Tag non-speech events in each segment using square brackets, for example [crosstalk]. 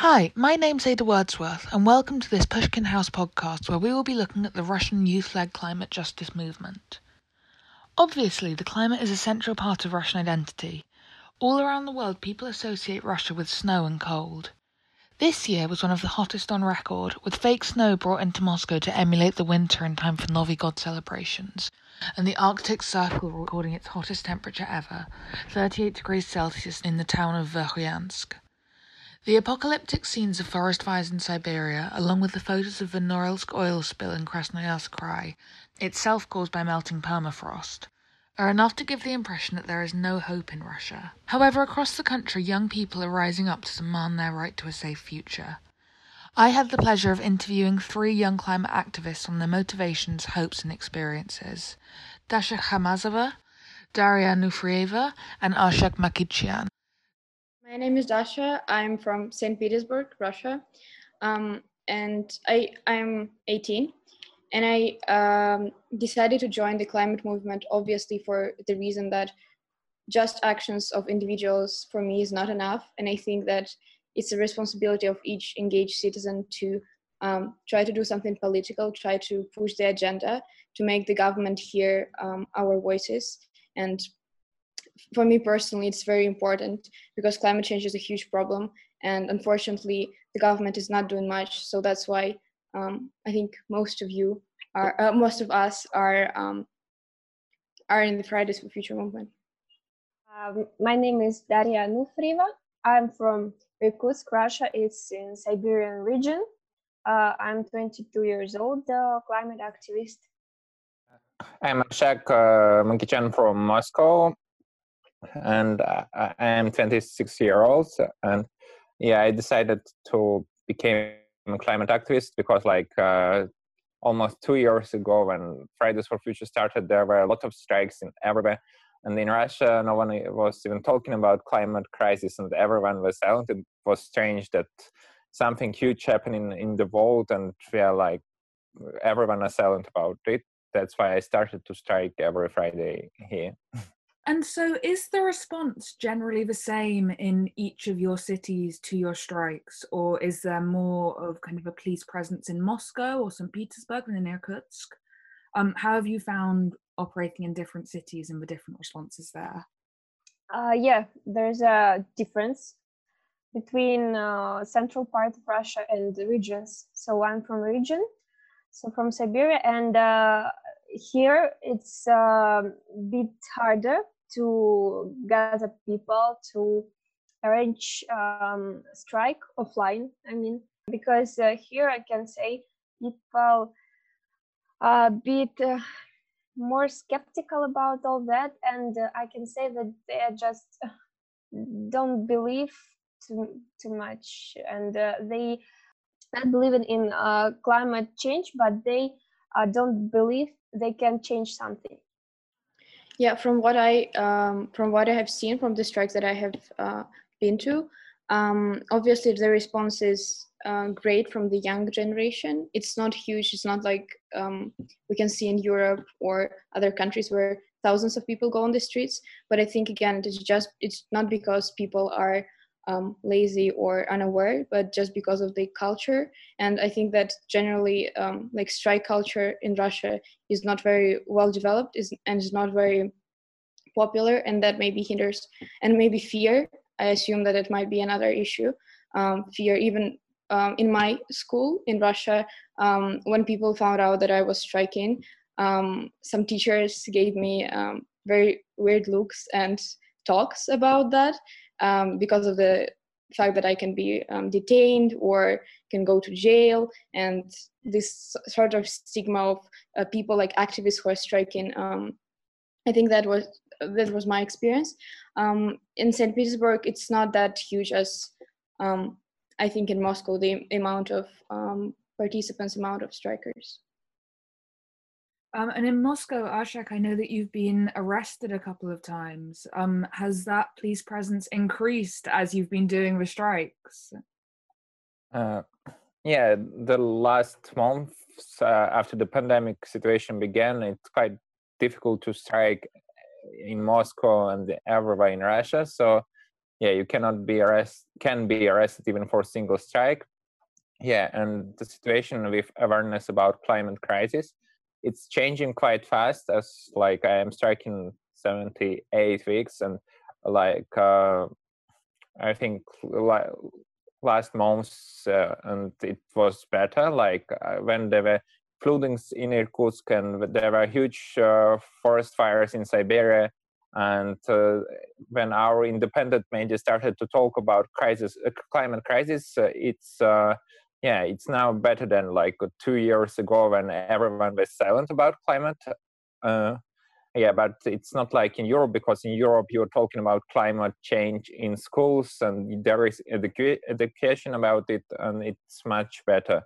Hi, my name's Ada Wordsworth, and welcome to this Pushkin House podcast where we will be looking at the Russian youth led climate justice movement. Obviously, the climate is a central part of Russian identity. All around the world, people associate Russia with snow and cold. This year was one of the hottest on record, with fake snow brought into Moscow to emulate the winter in time for Novi God celebrations, and the Arctic Circle recording its hottest temperature ever, 38 degrees Celsius in the town of Verkhoyansk. The apocalyptic scenes of forest fires in Siberia, along with the photos of the Norilsk oil spill in Krasnoyarsk Krai, itself caused by melting permafrost, are enough to give the impression that there is no hope in Russia. However, across the country, young people are rising up to demand their right to a safe future. I had the pleasure of interviewing three young climate activists on their motivations, hopes, and experiences Dasha Khamazova, Daria Anufrieva, and Arshak Makichyan. My name is Dasha. I'm from St. Petersburg, Russia, um, and I I'm 18, and I um, decided to join the climate movement obviously for the reason that just actions of individuals for me is not enough, and I think that it's a responsibility of each engaged citizen to um, try to do something political, try to push the agenda to make the government hear um, our voices and for me personally, it's very important because climate change is a huge problem, and unfortunately, the government is not doing much. So that's why um, I think most of you are, uh, most of us are um, are in the Fridays for Future movement. Um, my name is Daria Anufrieva. I'm from Irkutsk, Russia. It's in Siberian region. Uh, I'm 22 years old, uh, climate activist. I'm Arshak uh, Makichyan from Moscow [laughs] and I am 26 years old. And yeah, I decided to become a climate activist because like uh, almost two years ago when Fridays for Future started, there were a lot of strikes in everywhere. And in Russia, no one was even talking about climate crisis, and everyone was silent. It was strange that something huge happening in the world, and we are like everyone is silent about it. That's why I started to strike every Friday here. [laughs] And so, is the response generally the same in each of your cities to your strikes, or is there more of kind of a police presence in Moscow or St. Petersburg than in Irkutsk? Um, how have you found operating in different cities and the different responses there? Uh, yeah, there's a difference between uh, central part of Russia and the regions. So I'm from region, so from Siberia, and uh, here it's a bit harder to gather people to arrange um, strike offline. I mean, because uh, here I can say people are a bit uh, more skeptical about all that, and uh, I can say that they just uh, don't believe too too much, and uh, they not believe in uh, climate change, but they don't believe they can change something yeah, from what I um, from what I have seen from the strikes that I have uh, been to, um, obviously the response is uh, great from the young generation. It's not huge. It's not like um, we can see in Europe or other countries where thousands of people go on the streets. But I think again, it's just it's not because people are um, lazy or unaware, but just because of the culture. And I think that generally, um, like strike culture in Russia is not very well developed, is and is not very popular, and that maybe hinders and maybe fear. I assume that it might be another issue. Um, fear, even um, in my school in Russia, um, when people found out that I was striking, um, some teachers gave me very weird looks and talks about that um, because of the fact that I can be um, detained or can go to jail, and this sort of stigma of uh, people like activists who are striking. Um, I think that was that was my experience. Um, in St. Petersburg, it's not that huge as um, I think in Moscow. The amount of participants, amount of strikers. Um, and in Moscow, Arshak, I know that you've been arrested a couple of times. Um, has that police presence increased as you've been doing the strikes? Uh, yeah, the last month uh, after the pandemic situation began, it's quite difficult to strike in Moscow and everywhere in Russia. So yeah you cannot be arrested can be arrested even for a single strike yeah and the situation with awareness about climate crisis it's changing quite fast as like i am striking 78 weeks and like uh, i think like last months uh, and it was better. Like uh, when there were floodings in irkutsk and there were huge uh, forest fires in siberia and uh, when our independent media started to talk about crisis uh, climate crisis it's yeah it's now better than like two years ago when everyone was silent about climate uh, yeah but it's not like in europe because in europe you're talking about climate change in schools and there is edu- education about it and it's much better.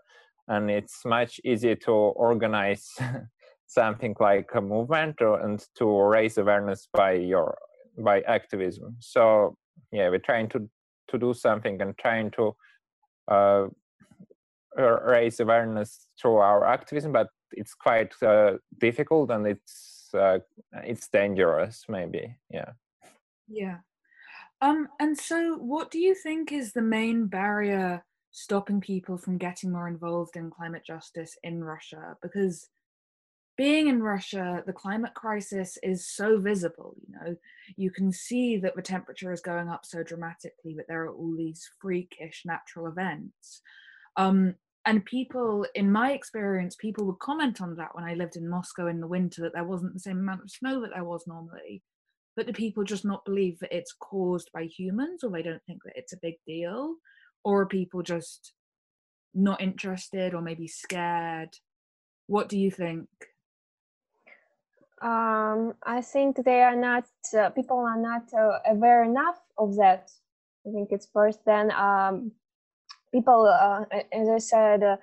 And it's much easier to organize [laughs] something like a movement or, and to raise awareness by your by activism. So yeah we're trying to to do something and trying to uh, raise awareness through our activism, but it's quite uh, difficult and it's uh, it's dangerous, maybe. Yeah. Yeah. Um. And so, what do you think is the main barrier stopping people from getting more involved in climate justice in Russia? Because being in Russia, the climate crisis is so visible. You know, you can see that the temperature is going up so dramatically, but there are all these freakish natural events. Um, and people, in my experience, people would comment on that when I lived in Moscow in the winter that there wasn't the same amount of snow that there was normally. But do people just not believe that it's caused by humans, or they don't think that it's a big deal, or are people just not interested, or maybe scared? What do you think? Um, I think they are not. Uh, people are not uh, aware enough of that. I think it's first. Then um, people, uh, as I said, uh,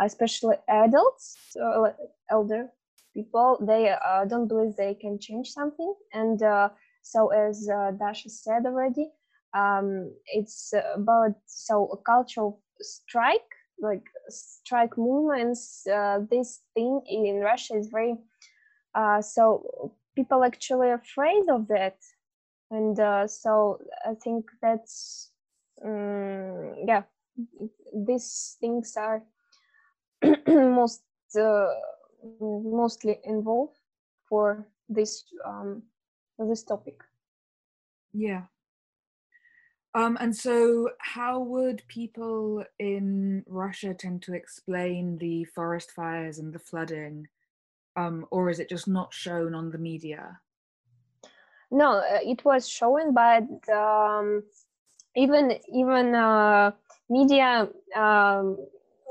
especially adults, uh, elder people, they uh, don't believe they can change something. And uh, so, as uh, Dasha said already, um, it's about so a cultural strike, like strike movements. this thing in Russia is very so people actually afraid of that, and so I think that's um, yeah these things are [clears throat] most uh, mostly involved for this um, this topic. Yeah. Um, and so, how would people in Russia tend to explain the forest fires and the flooding, um, or is it just not shown on the media? No, uh, it was shown, but um, even even uh, media um,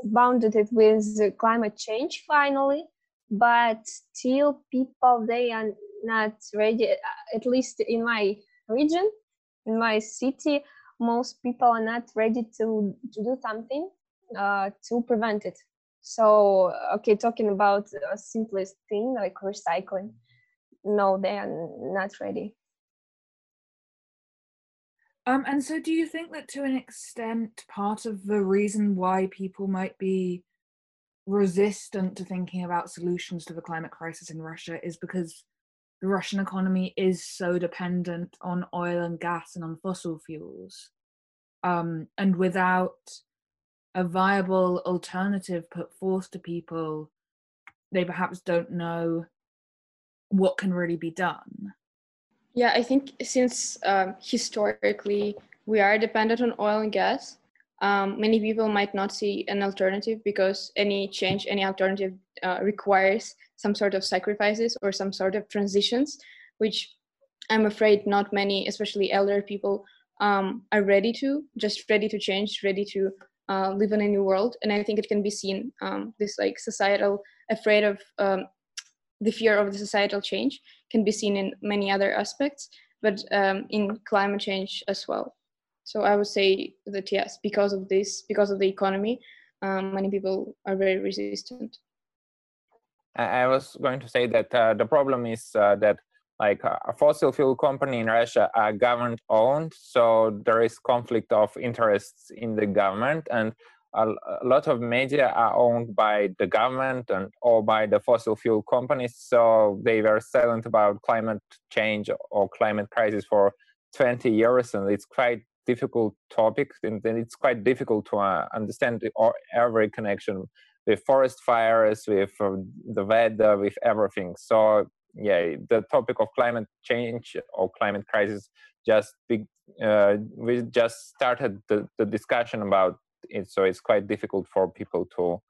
bounded it with climate change finally but still people they are not ready at least in my region in my city most people are not ready to to do something uh, to prevent it. So okay talking about a simplest thing like recycling no they are not ready um, and so, do you think that to an extent, part of the reason why people might be resistant to thinking about solutions to the climate crisis in Russia is because the Russian economy is so dependent on oil and gas and on fossil fuels? Um, and without a viable alternative put forth to people, they perhaps don't know what can really be done. Yeah, I think since um, historically we are dependent on oil and gas, um, many people might not see an alternative because any change, any alternative uh, requires some sort of sacrifices or some sort of transitions, which I'm afraid not many, especially elder people, um, are ready to, just ready to change, ready to uh, live in a new world. And I think it can be seen, um, this like societal afraid of um, the fear of the societal change can be seen in many other aspects, but um, in climate change as well. So I would say that yes, because of this, because of the economy, um, many people are very resistant. I was going to say that uh, the problem is uh, that like a fossil fuel company in Russia are government owned, so there is conflict of interests in the government, and a, lot of media are owned by the government and or by the fossil fuel companies so they were silent about climate change or climate crisis for 20 years, and it's quite difficult topic, and then it's quite difficult to uh, understand the, or every connection with forest fires, with uh, the weather, with everything. So yeah, the topic of climate change or climate crisis just uh, we just started the, the discussion about so it's quite difficult for people to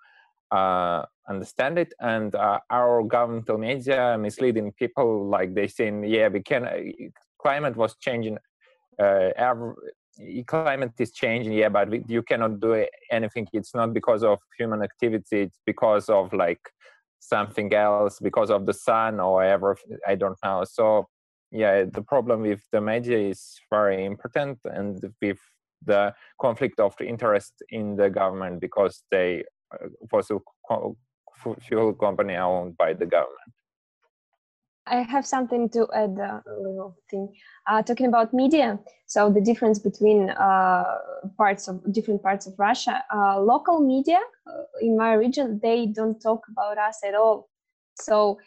uh, understand it. And uh, our governmental media misleading people, like they saying, yeah, we can. Uh, climate was changing. Uh, every, climate is changing, yeah, but we, you cannot do anything. It's not because of human activity. It's because of like something else, because of the sun or ever. I don't know. So yeah, the problem with the media is very important, and with the conflict of interest in the government because they uh, fossil fuel company owned by the government. I have something to add uh, a little thing. Uh, talking about media, so the difference between uh, parts of different parts of Russia, uh, local media uh, in my region, they don't talk about us at all. So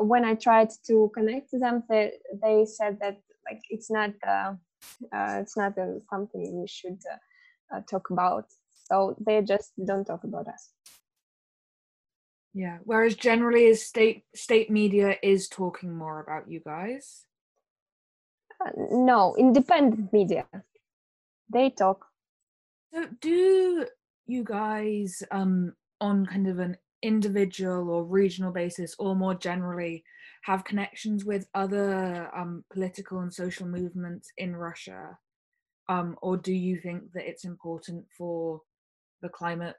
when I tried to connect to them, they, they said that like it's not it's not something we should talk about. So they just don't talk about us. Yeah. Whereas generally, is state state media is talking more about you guys. Uh, no, independent media. They talk. So, do you guys, um, on kind of an individual or regional basis, or more generally, have connections with other um, political and social movements in Russia? Um, or do you think that it's important for the climate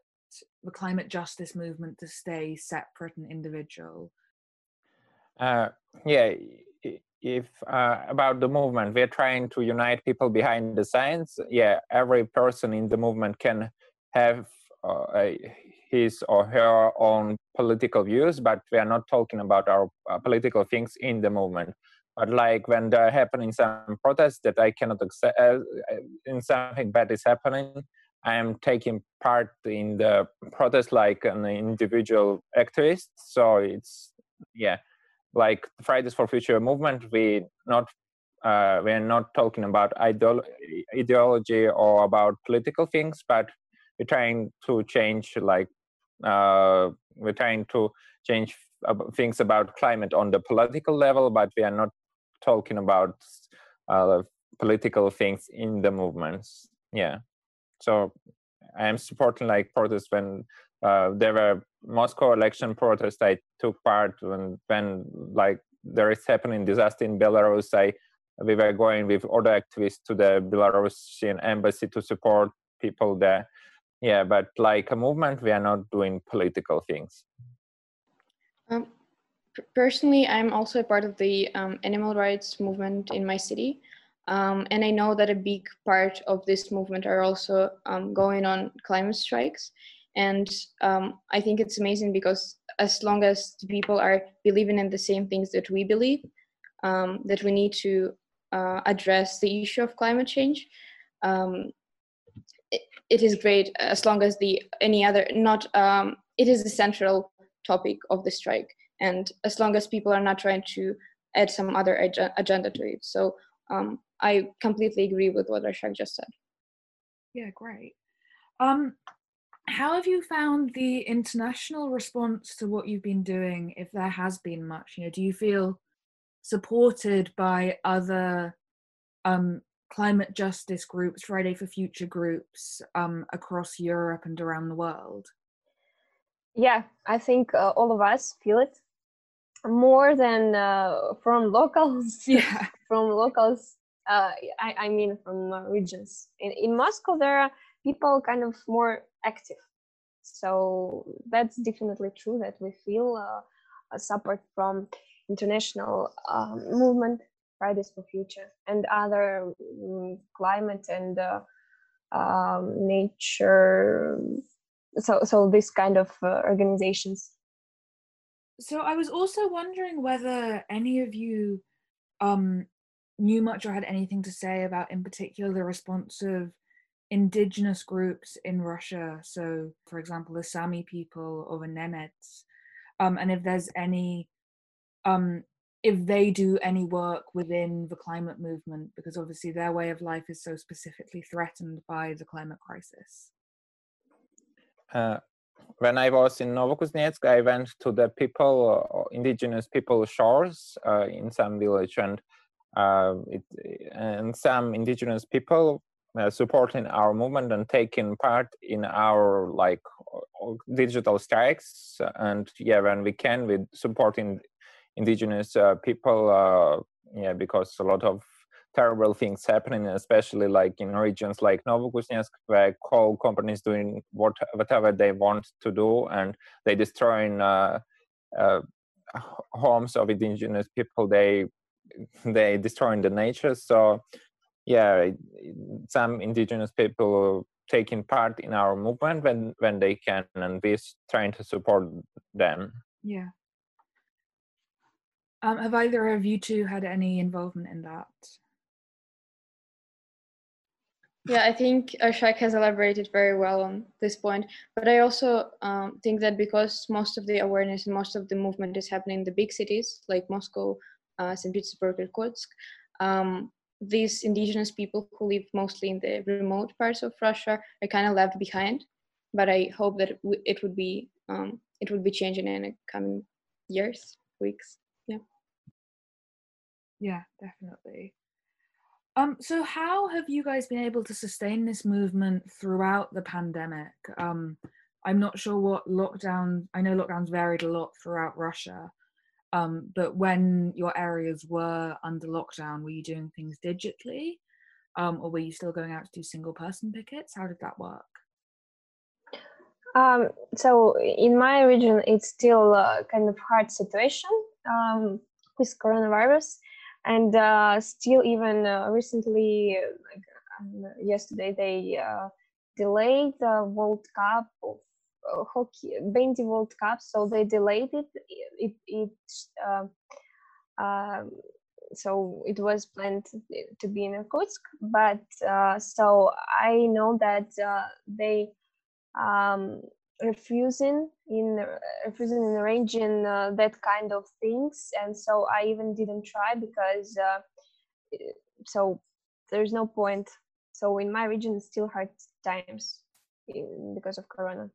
the climate justice movement to stay separate and individual? Uh, yeah, if uh, about the movement, we're trying to unite people behind the science. Yeah, every person in the movement can have uh, his or her own political views, but we are not talking about our uh, political things in the movement. But like when there happening some protests that I cannot accept, uh, in something bad is happening, I am taking part in the protest like an individual activist. So it's yeah, like Fridays for Future movement. We not uh, we're not talking about ideolo- ideology or about political things, but we're trying to change like uh, we're trying to change things about climate on the political level, but we are not talking about uh, political things in the movements. Yeah so I am supporting like protests when uh, there were Moscow election protests. I took part when when like there is happening disaster in Belarus. I we were going with other activists to the Belarusian embassy to support people there. Yeah, but like a movement, we are not doing political things. Um, personally, I'm also a part of the um, animal rights movement in my city. Um, and I know that a big part of this movement are also um, going on climate strikes. And um, I think it's amazing because as long as people are believing in the same things that we believe, um, that we need to uh, address the issue of climate change, um, it is great as long as the any other not um, it is the central topic of the strike and as long as people are not trying to add some other ag- agenda to it so um, I completely agree with what Arshak just said. Yeah, great. Um, how have you found the international response to what you've been doing, if there has been much? You know, do you feel supported by other um, climate justice groups, Friday for Future groups um, across Europe and around the world? Yeah, I think uh, all of us feel it more than uh, from locals. [laughs] Yeah, [laughs] from locals uh, I, I, mean from uh, regions. In, in Moscow, there are people kind of more active. So that's definitely true that we feel uh, support from international um, movement, Fridays for Future, and other um, climate and uh, um, nature. So, so this kind of uh, organizations. So I was also wondering whether any of you um, knew much or had anything to say about, in particular, the response of indigenous groups in Russia. So, for example, the Sami people or the Nenets. Um, and if there's any um, if they do any work within the climate movement, because obviously their way of life is so specifically threatened by the climate crisis. Uh, when I was in Novokuznetsk, I went to the people, uh, indigenous people Shors uh, in some village, and uh, it, and some indigenous people uh, supporting our movement and taking part in our like digital strikes. And yeah, when we can, with supporting indigenous uh, people. Uh, yeah, because a lot of terrible things happening, especially like in regions like Novokuznetsk, where coal companies doing what, whatever they want to do, and they destroying uh, uh, homes of indigenous people. They they destroying the nature. So yeah, some indigenous people taking part in our movement when when they can, and we're trying to support them. Yeah. Um, have either of you two had any involvement in that? Yeah, I think Arshak has elaborated very well on this point. But I also um, think that because most of the awareness and most of the movement is happening in the big cities like Moscow, uh, St. Petersburg, Irkutsk, um, these indigenous people who live mostly in the remote parts of Russia are kind of left behind. But I hope that it would be um, it would be changing in the coming years, weeks. Yeah. Definitely. Um, so how have you guys been able to sustain this movement throughout the pandemic? Um, I'm not sure what lockdown. I know lockdowns varied a lot throughout Russia, um, but when your areas were under lockdown, were you doing things digitally, um, or were you still going out to do single person pickets? How did that work? Um, so in my region, it's still a kind of hard situation um, with coronavirus and uh, still even uh, recently like um, yesterday they uh, delayed the world cup of uh, hockey bandy world cup so they delayed it. It, it um, um, so it was planned to be in Irkutsk, but uh, so I know that uh, they um, refusing in refusing in arranging uh, that kind of things. And so i even didn't try because uh, so there's no point. So in my region still hard times because of corona.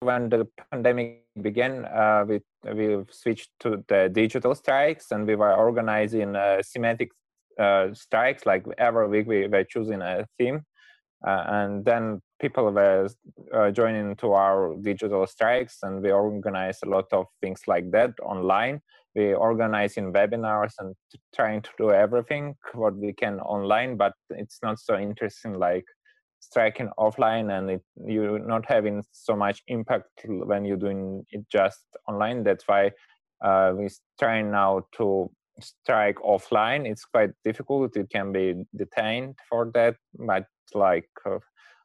When the pandemic began uh, we we switched to the digital strikes and we were organizing uh, thematic uh, strikes like every week we were choosing a theme. Uh, and then people were uh, joining to our digital strikes and we organize a lot of things like that online. We organizing webinars and trying to do everything what we can online but it's not so interesting like striking offline and it, you're not having so much impact when you're doing it just online. That's why uh, we're trying now to strike offline. It's quite difficult. You can be detained for that but like uh,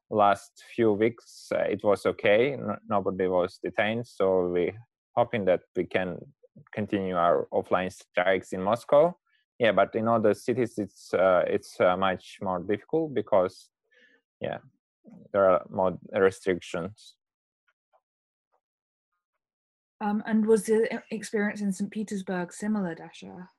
last few weeks uh, it was okay. Nobody was detained so we hoping that we can continue our offline strikes in moscow. Yeah but in other cities it's uh, it's uh, much more difficult because yeah there are more restrictions. Um, and was the experience in st petersburg similar dasha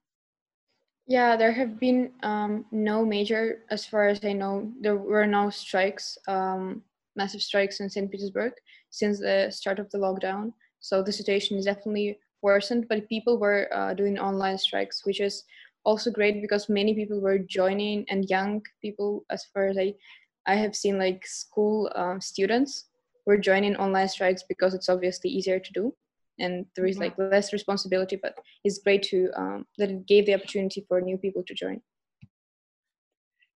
yeah, there have been um, no major, as far as I know, there were no strikes, um, massive strikes in St. Petersburg since the start of the lockdown. So the situation is definitely worsened, but people were uh, doing online strikes, which is also great because many people were joining and young people, as far as I, I have seen, like school uh, students were joining online strikes because it's obviously easier to do and there is like less responsibility but it's great to um, that it gave the opportunity for new people to join.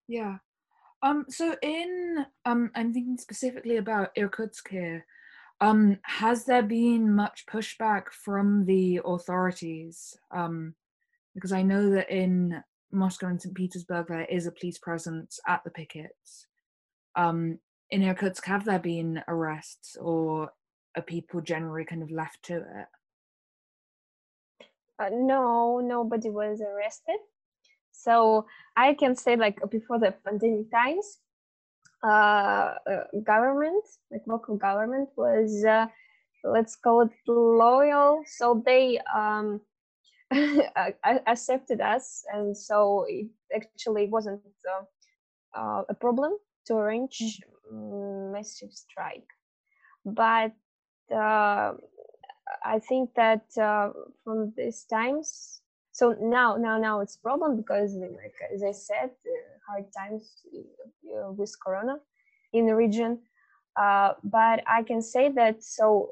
Yeah. Um so in um i'm thinking specifically about irkutsk here um has there been much pushback from the authorities? Um because i know that in moscow and st petersburg there is a police presence at the pickets. Um in irkutsk have there been arrests or are people generally kind of left to it? Uh, no, nobody was arrested. So I can say, like before the pandemic times, uh, uh, government, like local government, was uh, let's call it loyal. So they um, [laughs] accepted us, and so it actually wasn't uh, uh, a problem to arrange mm, massive strike. But uh, I think that uh, from these times, so now, now, now it's problem because, like as I said, hard times uh, with Corona in the region. Uh, but I can say that so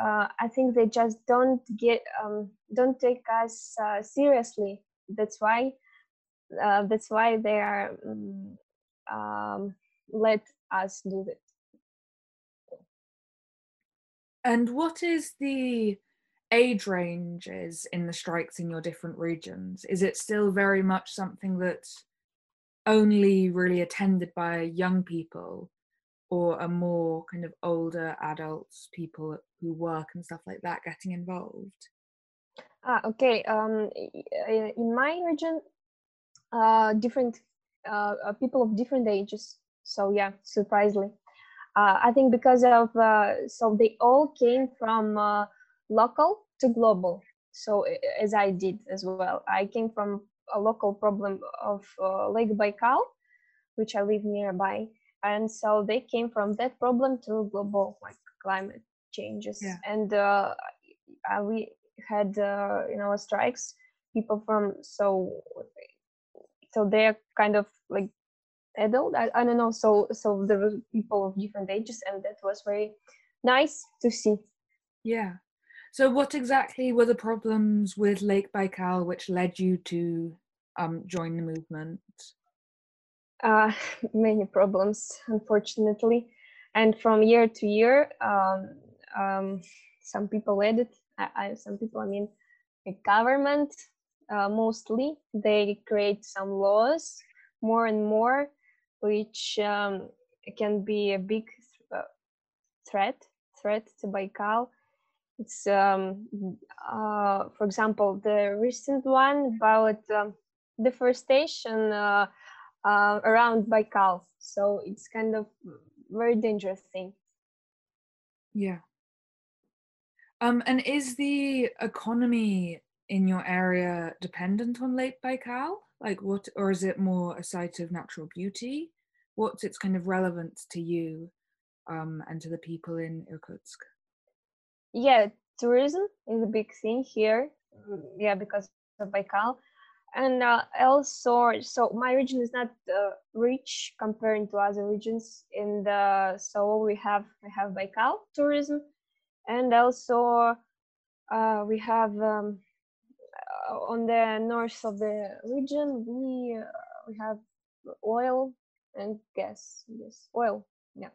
uh, I think they just don't get um, don't take us uh, seriously. That's why uh, that's why they are um, um, let us do it. And what is the age ranges in the strikes in your different regions? Is it still very much something that's only really attended by young people, or are more kind of older adults, people who work and stuff like that, getting involved? Ah, okay. Um, in my region, uh, different uh, uh, people of different ages. So yeah, surprisingly, uh, I think because of uh, so they all came from uh, local to global. So as I did as well, I came from a local problem of uh, Lake Baikal, which I live nearby, and so they came from that problem to global like climate changes. Yeah. And uh, we had uh, you know strikes. People from so so they're kind of like adult. I, I don't know. So so there were people of different ages, and that was very nice to see. Yeah. So, what exactly were the problems with Lake Baikal which led you to um, join the movement? Uh, [laughs] many problems, unfortunately. And from year to year, um, um, some people added, I, I, some people, I mean, the government uh, mostly, they create some laws more and more, which um, can be a big th- uh, threat, threat to Baikal it's um, uh, for example the recent one about um, deforestation uh, uh, around Baikal. So it's kind of very dangerous thing. Yeah. Um, and is the economy in your area dependent on Lake Baikal? Like what, or is it more a site of natural beauty? What's its kind of relevance to you um, and to the people in Irkutsk? Yeah, tourism is a big thing here. Yeah, because of Baikal and uh, also so my region is not uh, rich compared to other regions in the so we have we have baikal tourism and also uh, we have um, on the north of the region we uh, we have oil and gas yes oil yeah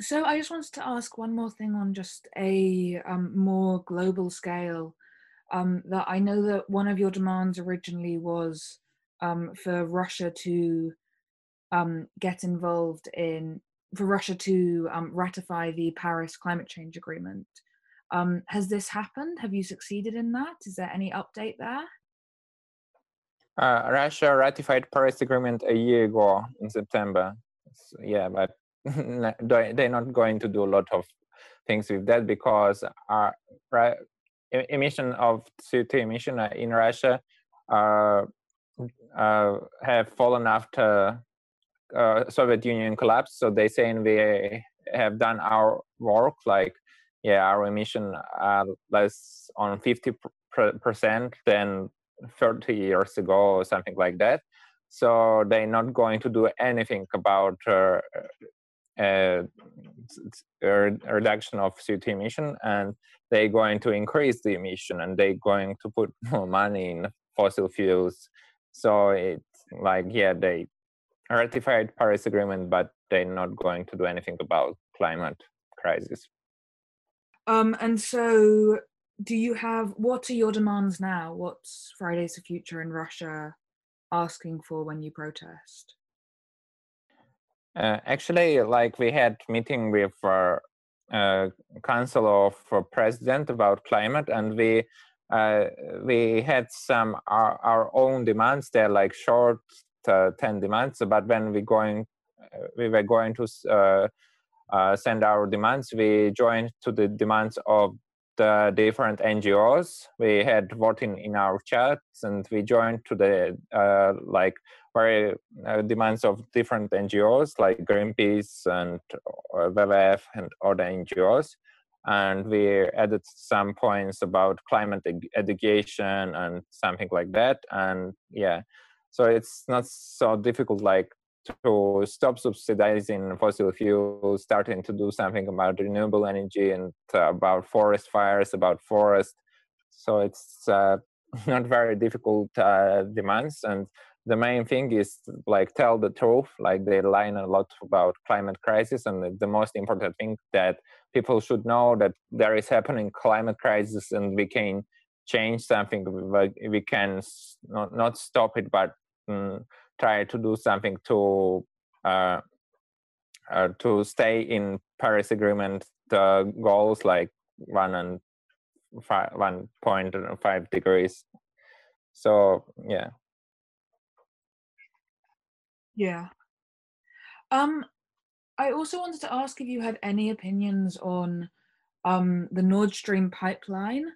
so i just wanted to ask one more thing on just a um, more global scale um, that I know that one of your demands originally was um, for Russia to um, get involved in, for Russia to um, ratify the Paris Climate Change Agreement. Um, has this happened? Have you succeeded in that? Is there any update there? Uh, Russia ratified Paris Agreement a year ago in September. So, yeah, but [laughs] they're not going to do a lot of things with that because our emission of CO2 emission uh, in Russia uh, uh, have fallen after uh, Soviet Union collapse. So they're saying we have done our work, like yeah, our emission are less on 50 percent than 30 years ago or something like that. So they're not going to do anything about uh, uh, reduction of CO2 emission, and they're going to increase the emission, and they're going to put [laughs] more money in fossil fuels. So it's like, yeah, they ratified Paris Agreement, but they're not going to do anything about climate crisis. Um, and so, do you have what are your demands now? What's Fridays for Future in Russia asking for when you protest? Uh, actually, like we had meeting with uh, Council of uh, President about climate, and we uh, we had some our, our own demands there, like short uh, ten demands. But when we going, uh, we were going to send our demands, we joined to the demands of the different NGOs. We had voting in our chats, and we joined to the uh, like very uh, demands of different NGOs like Greenpeace and uh, WWF and other NGOs. And we added some points about climate ed- education and something like that. And yeah, so it's not so difficult like to stop subsidizing fossil fuels, starting to do something about renewable energy and uh, about forest fires, about forest. So it's uh, [laughs] not very difficult uh, demands. And the main thing is like tell the truth. Like they line a lot about climate crisis, and the most important thing that people should know that there is happening climate crisis, and we can change something. We can not not stop it, but um, try to do something to uh, uh, to stay in Paris Agreement goals like one and five, one point five degrees. So yeah. Yeah. Um, I also wanted to ask if you had any opinions on um the Nord Stream pipeline,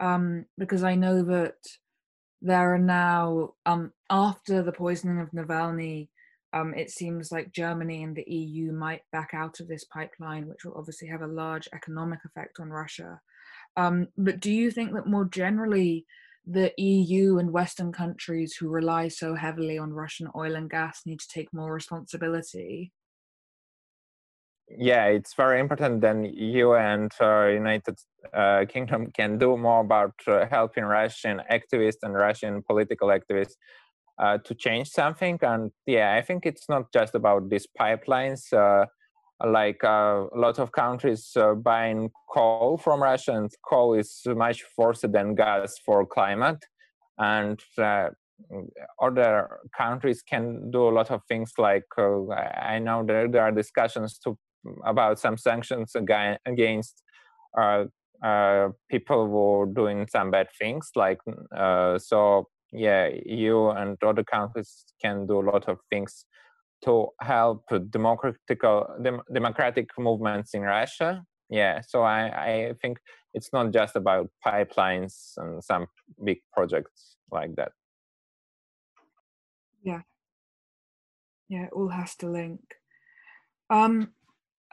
um, because I know that there are now um, after the poisoning of Navalny, um, it seems like Germany and the EU might back out of this pipeline, which will obviously have a large economic effect on Russia. Um, but do you think that more generally, the EU and Western countries who rely so heavily on Russian oil and gas need to take more responsibility? Yeah, it's very important that EU and uh, United uh, Kingdom can do more about uh, helping Russian activists and Russian political activists uh, to change something. And yeah, I think it's not just about these pipelines. Uh, like uh, a lot of countries buying coal from Russia, and coal is much worse than gas for climate. And other countries can do a lot of things like uh, i know there, there are discussions to about some sanctions against uh, uh, people who are doing some bad things. Like uh, so, yeah, you and other countries can do a lot of things to help democratic dem- democratic movements in Russia. Yeah, so I, I think it's not just about pipelines and some big projects like that. Yeah. Yeah, it all has to link. Um,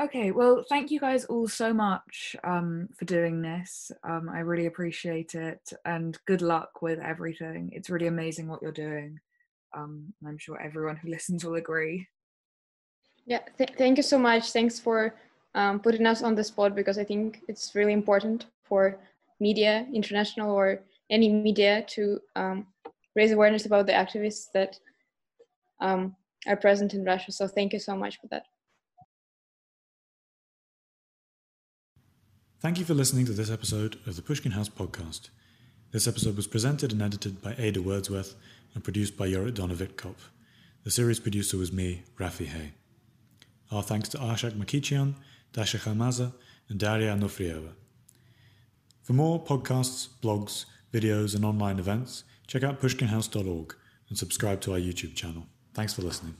Okay, well, thank you guys all so much um, for doing this. Um, I really appreciate it, and good luck with everything. It's really amazing what you're doing. Um, I'm sure everyone who listens will agree. Yeah, th- thank you so much. Thanks for um, putting us on the spot because I think it's really important for media, international or any media, to um, raise awareness about the activists that um, are present in Russia. So thank you so much for that. Thank you for listening to this episode of the Pushkin House podcast. This episode was presented and edited by Ada Wordsworth and produced by Jorrit Donner-Wittkopf. The series producer was me, Rafy Hay. Our thanks to Arshak Makichyan, Dasha Khamaza, and Daria Anufrieva. For more podcasts, blogs, videos, and online events, check out pushkinhouse.org and subscribe to our YouTube channel. Thanks for listening.